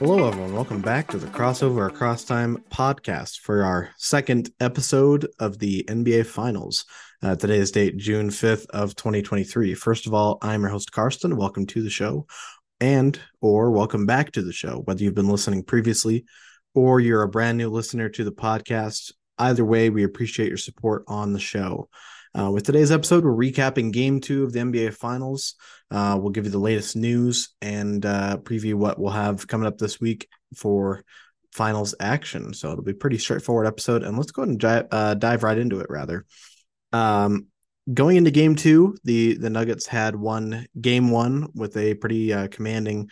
welcome back to the Crossover Across Time podcast for our second episode of the NBA Finals. Uh, today's date, June 5th of 2023. First of all, I'm your host, Karston. Welcome to the show and or welcome back to the show, whether you've been listening previously or you're a brand new listener to the podcast. Either way, we appreciate your support on the show. Uh, with today's episode, we're recapping game two of the NBA Finals. Uh, we'll give you the latest news and uh, preview what we'll have coming up this week for finals action. So it'll be pretty straightforward episode. And let's go ahead and dive, uh, dive right into it, rather. Um, going into game two, the, the Nuggets had won game one with a pretty uh, commanding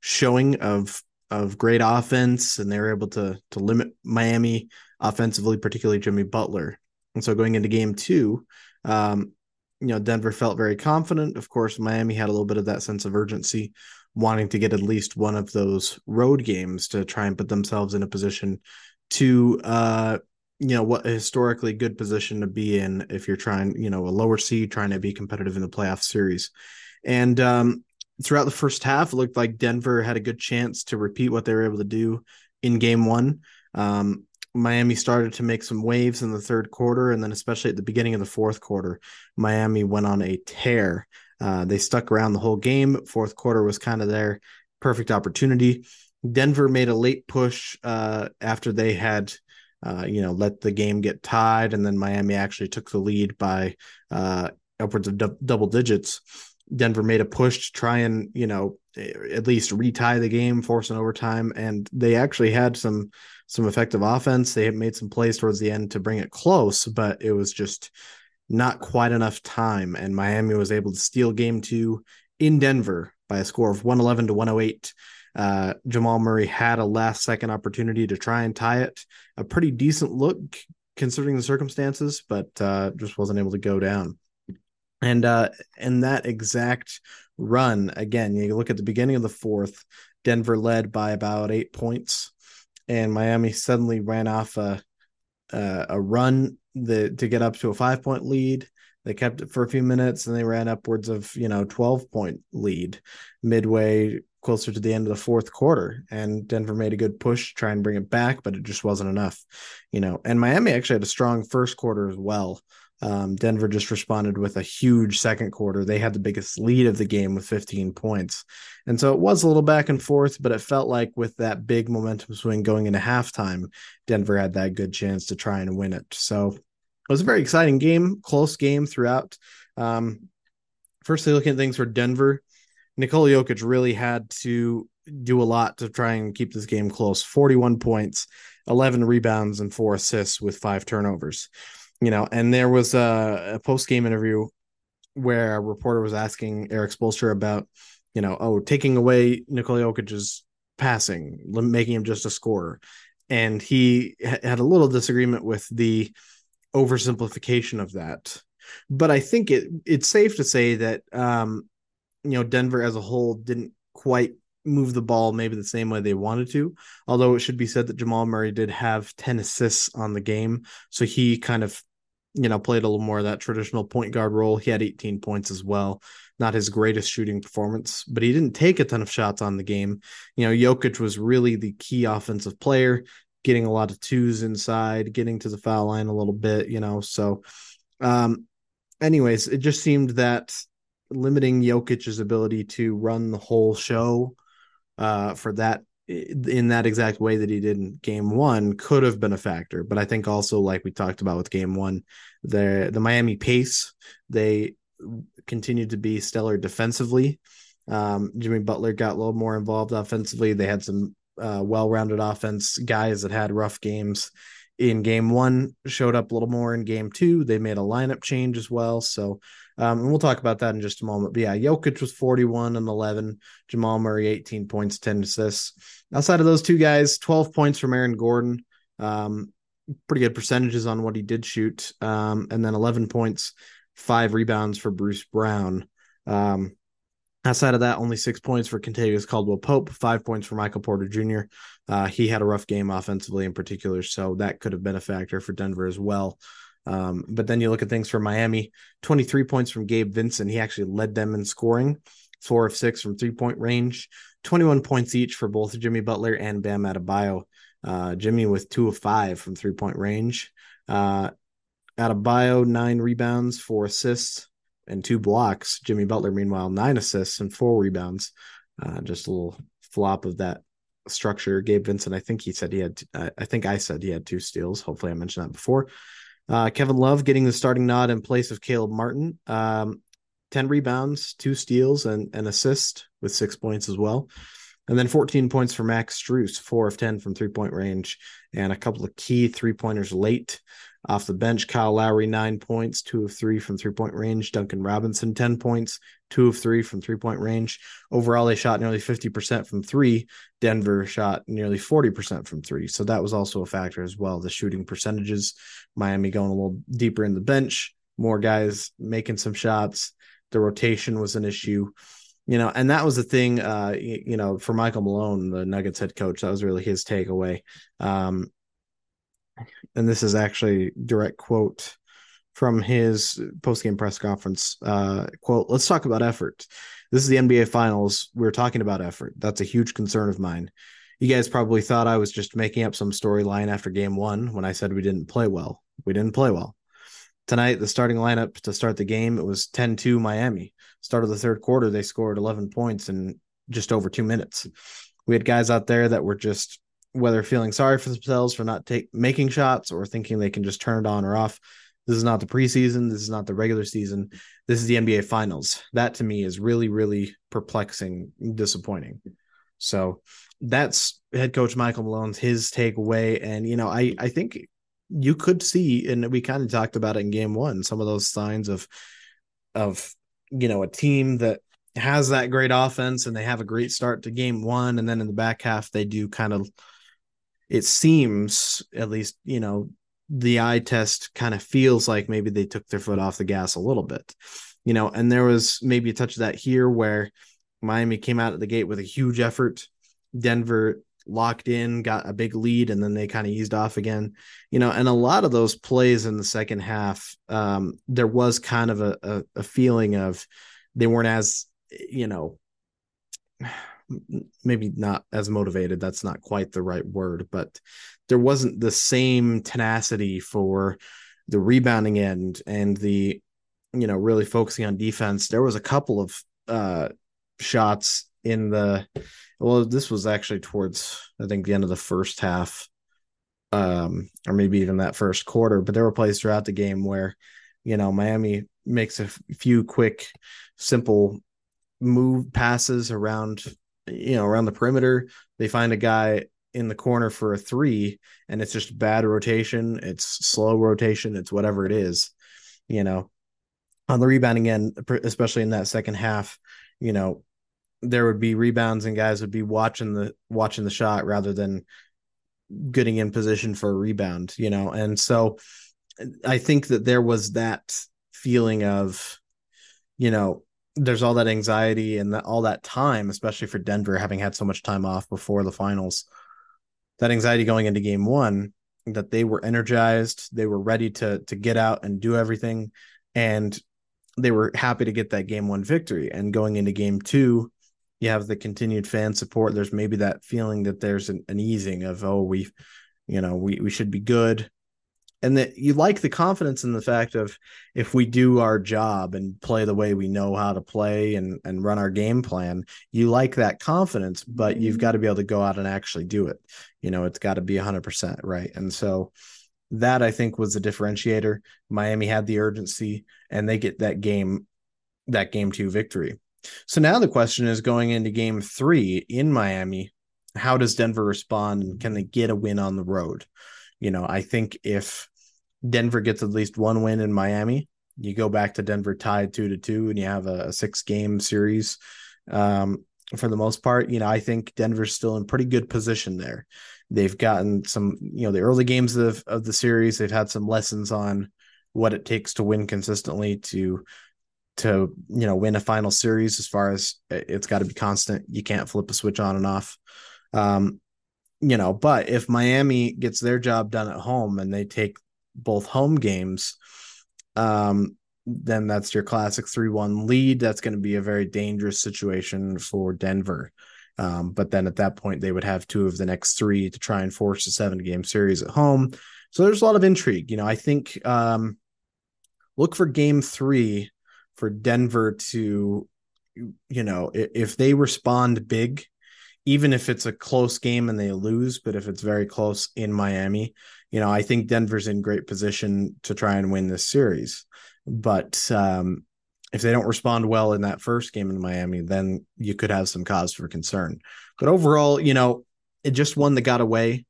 showing of of great offense, and they were able to to limit Miami offensively, particularly Jimmy Butler. And so going into game two, um, you know, Denver felt very confident. Of course, Miami had a little bit of that sense of urgency, wanting to get at least one of those road games to try and put themselves in a position to, uh, you know, what a historically good position to be in if you're trying, you know, a lower seed trying to be competitive in the playoff series. And um, throughout the first half, it looked like Denver had a good chance to repeat what they were able to do in game one. Um, Miami started to make some waves in the third quarter, and then especially at the beginning of the fourth quarter, Miami went on a tear. Uh, they stuck around the whole game. Fourth quarter was kind of their perfect opportunity. Denver made a late push uh, after they had, uh, you know, let the game get tied, and then Miami actually took the lead by uh, upwards of d- double digits. Denver made a push to try and, you know, at least retie the game, force an overtime, and they actually had some some effective offense. They made some plays towards the end to bring it close, but it was just not quite enough time. And Miami was able to steal game two in Denver by a score of 111 to 108. Uh, Jamal Murray had a last second opportunity to try and tie it. A pretty decent look considering the circumstances, but uh, just wasn't able to go down. And uh, in that exact run, again, you look at the beginning of the fourth, Denver led by about eight points and Miami suddenly ran off a a, a run the, to get up to a five point lead. They kept it for a few minutes and they ran upwards of you know 12 point lead midway closer to the end of the fourth quarter and denver made a good push to try and bring it back but it just wasn't enough you know and miami actually had a strong first quarter as well um, Denver just responded with a huge second quarter. They had the biggest lead of the game with 15 points. And so it was a little back and forth, but it felt like with that big momentum swing going into halftime, Denver had that good chance to try and win it. So it was a very exciting game, close game throughout. Um, firstly, looking at things for Denver, Nikola Jokic really had to do a lot to try and keep this game close 41 points, 11 rebounds, and four assists with five turnovers you know, and there was a, a post game interview where a reporter was asking Erik Spoelstra about, you know, oh, taking away Nikola Jokic's passing, making him just a scorer. And he had a little disagreement with the oversimplification of that. But I think it it's safe to say that um, you know, Denver as a whole didn't quite move the ball maybe the same way they wanted to. Although it should be said that Jamal Murray did have 10 assists on the game. So he kind of you know, played a little more of that traditional point guard role. He had 18 points as well. Not his greatest shooting performance, but he didn't take a ton of shots on the game. You know, Jokic was really the key offensive player, getting a lot of twos inside, getting to the foul line a little bit, you know. So, um, anyways, it just seemed that limiting Jokic's ability to run the whole show uh, for that in that exact way that he did in game one could have been a factor. But I think also, like we talked about with game one, the the Miami pace, they continued to be stellar defensively. Um, Jimmy Butler got a little more involved offensively. They had some uh, well-rounded offense guys that had rough games in game one showed up a little more in game two. They made a lineup change as well. So um, and we'll talk about that in just a moment. But yeah, Jokic was 41 and 11, Jamal Murray 18 points, 10 assists. Outside of those two guys, 12 points from Aaron Gordon. Um, pretty good percentages on what he did shoot. Um, and then 11 points, five rebounds for Bruce Brown. Um, outside of that, only six points for Kentavious Caldwell Pope, five points for Michael Porter Jr. Uh, he had a rough game offensively in particular, so that could have been a factor for Denver as well. Um, but then you look at things for Miami 23 points from Gabe Vincent. He actually led them in scoring. four of six from three point range, 21 points each for both Jimmy Butler and Bam Adebayo. Uh, Jimmy with two of five from three point range. Uh, Adebayo, nine rebounds, four assists, and two blocks. Jimmy Butler, meanwhile, nine assists and four rebounds. Uh, just a little flop of that structure. Gabe Vincent, I think he said he had, uh, I think I said he had two steals. Hopefully, I mentioned that before. Uh, Kevin Love getting the starting nod in place of Caleb Martin. Um, 10 rebounds, two steals, and an assist with six points as well. And then 14 points for Max Strus, four of 10 from three point range, and a couple of key three pointers late. Off the bench, Kyle Lowry, nine points, two of three from three point range. Duncan Robinson, 10 points, two of three from three point range. Overall, they shot nearly 50% from three. Denver shot nearly 40% from three. So that was also a factor as well. The shooting percentages, Miami going a little deeper in the bench, more guys making some shots. The rotation was an issue you know, and that was the thing, uh, you, you, know, for Michael Malone, the Nuggets head coach, that was really his takeaway. Um, and this is actually direct quote from his post-game press conference. Uh, quote, let's talk about effort. This is the NBA finals. We we're talking about effort. That's a huge concern of mine. You guys probably thought I was just making up some storyline after game one when I said we didn't play well. We didn't play well. Tonight, the starting lineup to start the game, it was 10 2 Miami start of the third quarter, they scored 11 points in just over two minutes. We had guys out there that were just whether feeling sorry for themselves for not take, making shots or thinking they can just turn it on or off. This is not the preseason. This is not the regular season. This is the NBA Finals. That to me is really, really perplexing, disappointing. So that's head coach Michael Malone's his takeaway. And you know, I I think you could see, and we kind of talked about it in game one, some of those signs of of you know, a team that has that great offense and they have a great start to game one. And then in the back half, they do kind of, it seems at least, you know, the eye test kind of feels like maybe they took their foot off the gas a little bit, you know, and there was maybe a touch of that here where Miami came out of the gate with a huge effort. Denver locked in, got a big lead, and then they kind of eased off again. You know, and a lot of those plays in the second half, um, there was kind of a, a, a feeling of they weren't as, you know, maybe not as motivated. That's not quite the right word, but there wasn't the same tenacity for the rebounding end and the, you know, really focusing on defense. There was a couple of uh, shots in the well, this was actually towards I think the end of the first half, um, or maybe even that first quarter. But there were plays throughout the game where, you know, Miami makes a few quick, simple move passes around, you know, around the perimeter. They find a guy in the corner for a three, and it's just bad rotation. It's slow rotation. It's whatever it is, you know. On the rebounding end, especially in that second half, you know, there would be rebounds and guys would be watching the watching the shot rather than getting in position for a rebound, you know. And so I think that there was that feeling of, you know, there's all that anxiety and that, all that time, especially for Denver having had so much time off before the finals. That anxiety going into game one, that they were energized, they were ready to to get out and do everything, and they were happy to get that game one victory. And going into game two, you have the continued fan support there's maybe that feeling that there's an, an easing of oh we you know we, we should be good. And that you like the confidence in the fact of if we do our job and play the way we know how to play and and run our game plan you like that confidence but you've mm-hmm. got to be able to go out and actually do it. You know it's got to be 100% right? And so that i think was the differentiator. Miami had the urgency and they get that game that game two victory so now the question is going into game three in Miami, how does Denver respond and can they get a win on the road? You know, I think if Denver gets at least one win in Miami, you go back to Denver tied two to two and you have a, six game series. Um, for the most part, you know, I think Denver's still in pretty good position there. They've gotten some, you know, the early games of, of the series, they've had some lessons on what it takes to win consistently to to you know win a final series as far as it's got to be constant you can't flip a switch on and off um you know but if miami gets their job done at home and they take both home games um then that's your classic 3 1 lead. That's going to be a very dangerous situation for Denver. Um, but then at that point, they would have two of the next three to try and force a seven game series at home. So there's a lot of intrigue. You know, I think um, look for game three for Denver to, you know, if they respond big, even if it's a close game and they lose, but if it's very close in Miami, you know, I think Denver's in great position to try and win this series. But um, if they don't respond well in that first game in Miami, then you could have some cause for concern. But overall, you know, it just one that got away.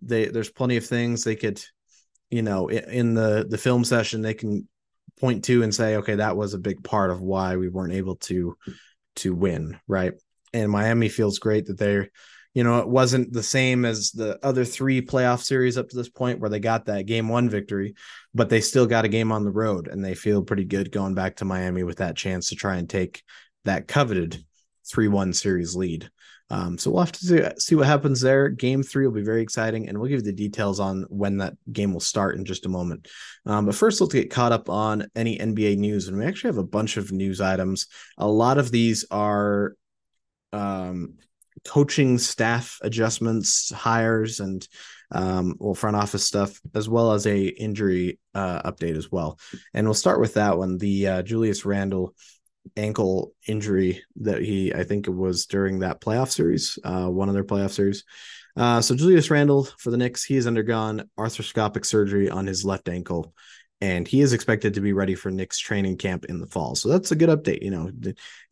They, there's plenty of things they could, you know, in the the film session they can point to and say, okay, that was a big part of why we weren't able to to win, right? And Miami feels great that they're you know, it wasn't the same as the other three playoff series up to this point where they got that game one victory, but they still got a game on the road and they feel pretty good going back to Miami with that chance to try and take that coveted 3 1 series lead. Um, so we'll have to see, see what happens there. Game three will be very exciting, and we'll give you the details on when that game will start in just a moment. Um, but first, let's get caught up on any NBA news. And we actually have a bunch of news items. A lot of these are um, coaching staff adjustments, hires, and um, well, front office stuff, as well as a injury uh, update as well. And we'll start with that one. The uh, Julius Randle ankle injury that he, I think it was during that playoff series, uh, one of their playoff series. Uh, so Julius Randle for the Knicks, he has undergone arthroscopic surgery on his left ankle and he is expected to be ready for Knicks training camp in the fall. So that's a good update. You know,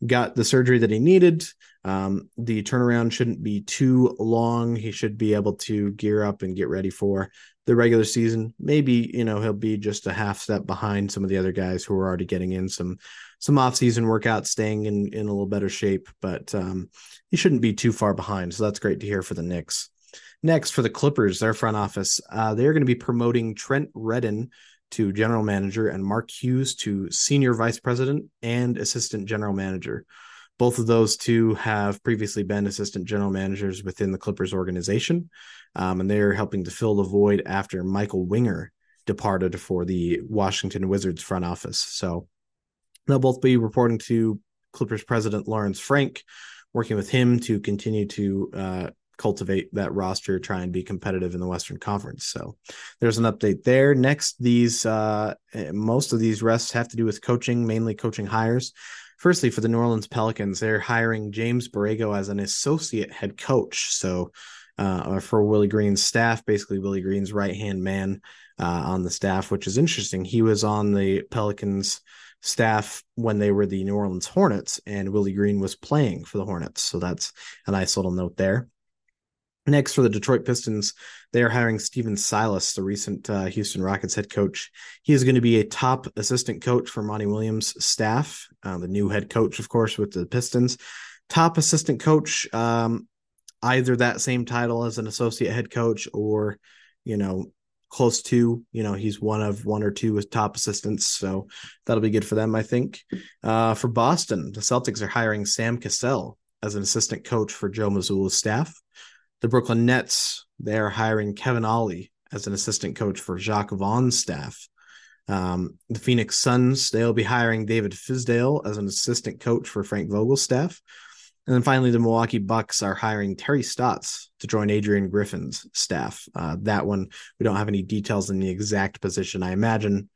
got the surgery that he needed. Um, the turnaround shouldn't be too long. He should be able to gear up and get ready for the regular season. Maybe you know he'll be just a half step behind some of the other guys who are already getting in some some off season workouts, staying in in a little better shape. But um, he shouldn't be too far behind. So that's great to hear for the Knicks. Next, for the Clippers, their front office, uh, they're going to be promoting Trent Redden to general manager and Mark Hughes to senior vice president and assistant general manager. Both of those two have previously been assistant general managers within the Clippers organization, um, and they're helping to fill the void after Michael Winger departed for the Washington Wizards front office. So they'll both be reporting to Clippers president Lawrence Frank, working with him to continue to uh, cultivate that roster, try and be competitive in the Western Conference. So there's an update there. Next, these uh, eh, most of these rests have to do with coaching, mainly coaching hires. Firstly, for the New Orleans Pelicans, they're hiring James Borrego as an associate head coach. So uh, for Willie Green's staff, basically Willie Green's right hand man uh, on the staff, which is interesting. He was on the Pelicans staff when they were the New Orleans Hornets, and Willie Green was playing for the Hornets. So that's a nice little note there. Next, for the Detroit Pistons, they are hiring Stephen Silas, the recent uh, Houston Rockets head coach. He is going to be a top assistant coach for Monty Williams' staff, uh, the new head coach, of course, with the Pistons. Top assistant coach, um, either that same title as an associate head coach or, you know, close to. You know, he's one of one or two with top assistants, so that'll be good for them, I think. Uh, for Boston, the Celtics are hiring Sam Cassell as an assistant coach for Joe Mazzulla's staff. The Brooklyn Nets, they're hiring Kevin Ollie as an assistant coach for Jacque Vaughn's staff. Um, the Phoenix Suns, they'll be hiring David Fizdale as an assistant coach for Frank Vogel's staff. And then finally, the Milwaukee Bucks are hiring Terry Stotts to join Adrian Griffin's staff. Uh, that one, we don't have any details in the exact position. I imagine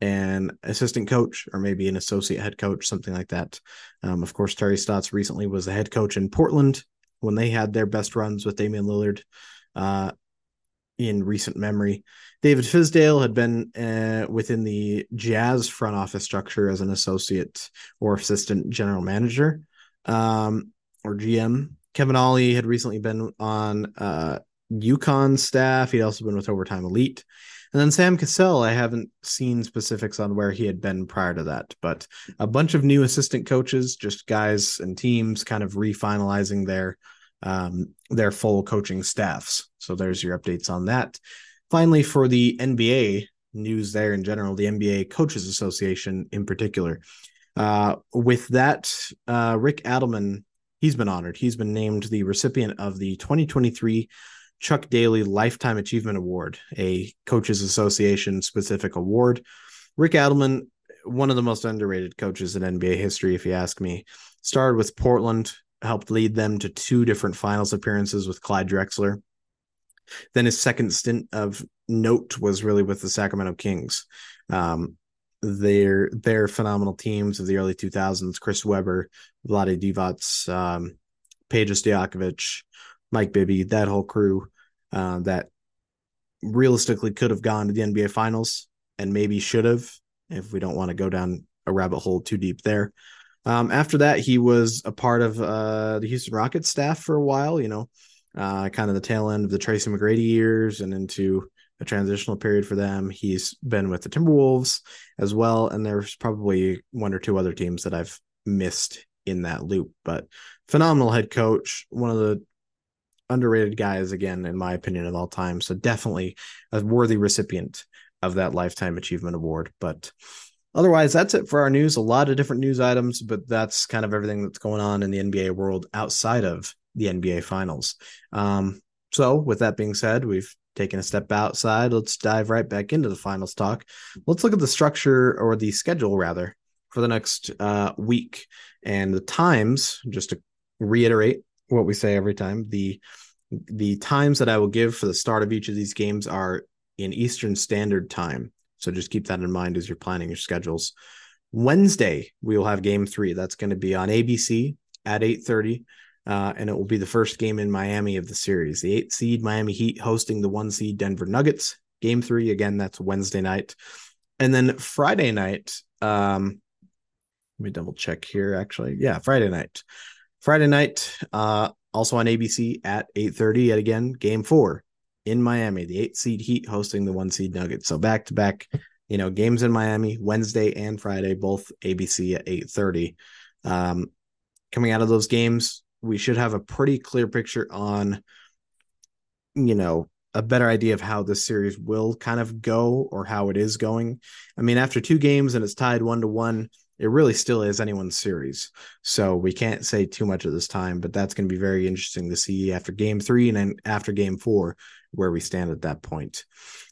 an assistant coach or maybe an associate head coach, something like that. Um, of course, Terry Stotts recently was the head coach in Portland when they had their best runs with Damian Lillard uh, in recent memory. David Fizdale had been uh, within the Jazz front office structure as an associate or assistant general manager um, or GM. Kevin Ollie had recently been on uh, UConn staff. He'd also been with Overtime Elite. And then Sam Cassell, I haven't seen specifics on where he had been prior to that, but a bunch of new assistant coaches, just guys and teams kind of refinalizing their um, their full coaching staffs. So there's your updates on that. Finally, for the NBA news there in general, the NBA Coaches Association in particular. Uh, with that, uh, Rick Adelman, he's been honored. He's been named the recipient of the 2023 Chuck Daly Lifetime Achievement Award, a Coaches Association specific award. Rick Adelman one of the most underrated coaches in NBA history, if you ask me. Started with Portland, helped lead them to two different finals appearances with Clyde Drexler. Then his second stint of note was really with the Sacramento Kings. Um, they're they're phenomenal teams of the early 2000s. Chris Webber, Vlade Divac, um, Peja Mike Bibby, that whole crew uh, that realistically could have gone to the NBA Finals and maybe should have if we don't want to go down a rabbit hole too deep there. Um, after that, he was a part of uh, the Houston Rockets staff for a while, you know, uh, kind of the tail end of the Tracy McGrady years and into a transitional period for them. He's been with the Timberwolves as well. And there's probably one or two other teams that I've missed in that loop, but phenomenal head coach, one of the underrated guys, again, in my opinion, of all time. So definitely a worthy recipient of that Lifetime Achievement Award. But otherwise, that's it for our news. A lot of different news items, but that's kind of everything that's going on in the NBA world outside of the NBA Finals. Um, so, with that being said, we've taken a step outside. Let's dive right back into the finals talk. Let's look at the structure or the schedule, rather, for the next uh, week and the times. Just to reiterate what we say every time, the the times that I will give for the start of each of these games are in Eastern Standard Time. So just keep that in mind as you're planning your schedules. Wednesday, we will have game three. That's going to be on ABC at 8:30. Uh, and it will be the first game in Miami of the series. The eight seed Miami Heat hosting the one seed Denver Nuggets. Game three, again, that's Wednesday night. And then Friday night, um, let me double check here actually. Yeah, Friday night. Friday night, uh, also on ABC at 8:30 yet again, game four in Miami, the eight seed Heat hosting the one seed Nuggets. So back to back, you know, games in Miami Wednesday and Friday, both ABC at eight thirty. Um, coming out of those games, we should have a pretty clear picture on, you know, a better idea of how this series will kind of go or how it is going. I mean, after two games and it's tied one to one, it really still is anyone's series. So we can't say too much at this time, but that's going to be very interesting to see after game three and then after game four where we stand at that point.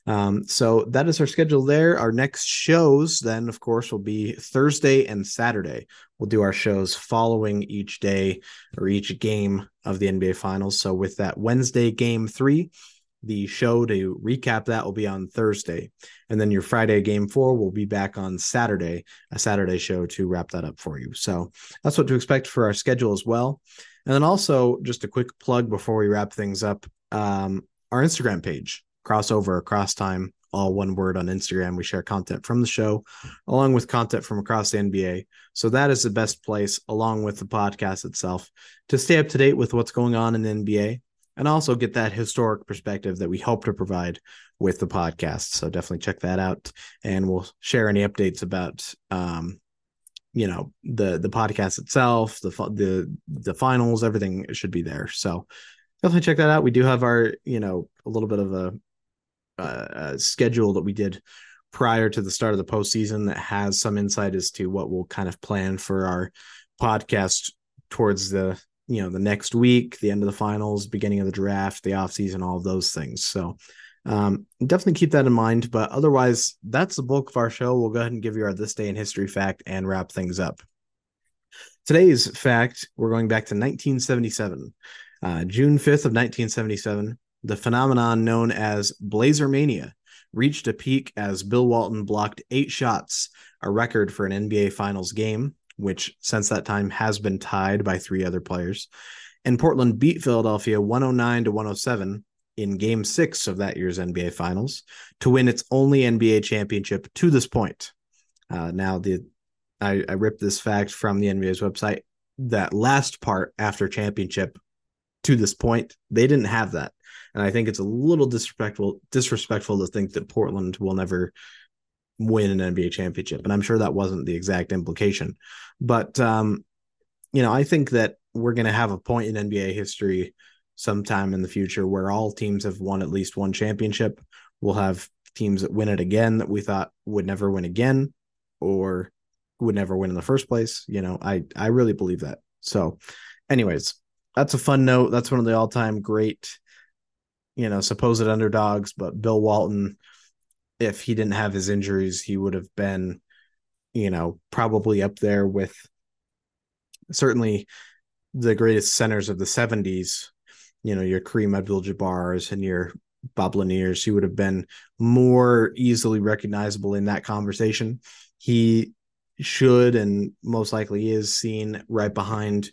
Um, so that is our schedule there. Our next shows, then, of course, will be Thursday and Saturday. We'll do our shows following each day or each game of the NBA Finals. So, with that Wednesday game three, the show to recap that will be on Thursday. And then your Friday game four will be back on Saturday, a Saturday show to wrap that up for you. So, that's what to expect for our schedule as well. And then also, just a quick plug before we wrap things up. Um, our Instagram page, crossover across time, all one word on Instagram. We share content from the show along with content from across the NBA. So that is the best place, along with the podcast itself, to stay up to date with what's going on in the NBA and also get that historic perspective that we hope to provide with the podcast. So definitely check that out, and we'll share any updates about, um, you know, the the podcast itself, the the the finals, everything should be there. So definitely check that out. We do have our, you know, a little bit of a, a schedule that we did prior to the start of the postseason that has some insight as to what we'll kind of plan for our podcast towards the you know the next week the end of the finals beginning of the draft the offseason all of those things. So um, definitely keep that in mind but otherwise that's the bulk of our show. We'll go ahead and give you our this day in history fact and wrap things up. Today's fact we're going back to 1977 uh, June 5th of 1977, the phenomenon known as Blazer Mania reached a peak as Bill Walton blocked eight shots, a record for an NBA Finals game, which since that time has been tied by three other players. And Portland beat Philadelphia 109 to 107 in game six of that year's NBA Finals to win its only NBA championship to this point. Uh, now, the I, I ripped this fact from the NBA's website. That last part after championship to this point. They didn't have that. And I think it's a little disrespectful disrespectful to think that Portland will never win an NBA championship. And I'm sure that wasn't the exact implication. But um, you know, I think that we're gonna have a point in NBA history sometime in the future where all teams have won at least one championship. We'll have teams that win it again that we thought would never win again or would never win in the first place. You know, I I really believe that. So, anyways, that's a fun note. That's one of the all time great, you know, supposed underdogs. But Bill Walton, if he didn't have his injuries, he would have been you know, probably up there with certainly the greatest centers of the 70s, you know, your Kareem Abdul Jabbars and your Bob Laniers, he would have been more easily recognizable in that conversation. He should and most likely is seen right behind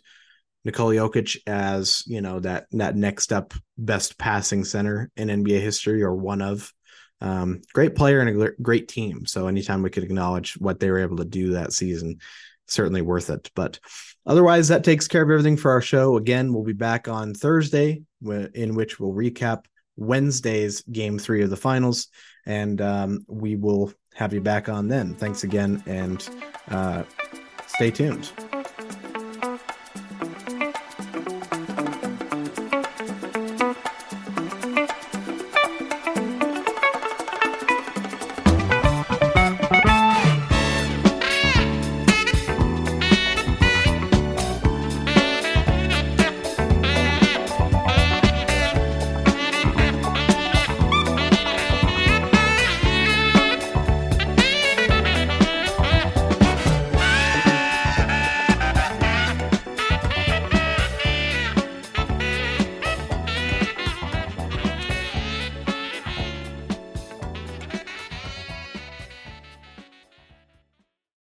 Nikola Jokic as you know that that next up best passing center in NBA history or one of um, great player and a great team. So anytime we could acknowledge what they were able to do that season, certainly worth it. But otherwise, that takes care of everything for our show. Again, we'll be back on Thursday, in which we'll recap Wednesday's game three of the finals, and um, we will have you back on then. Thanks again, and uh, stay tuned.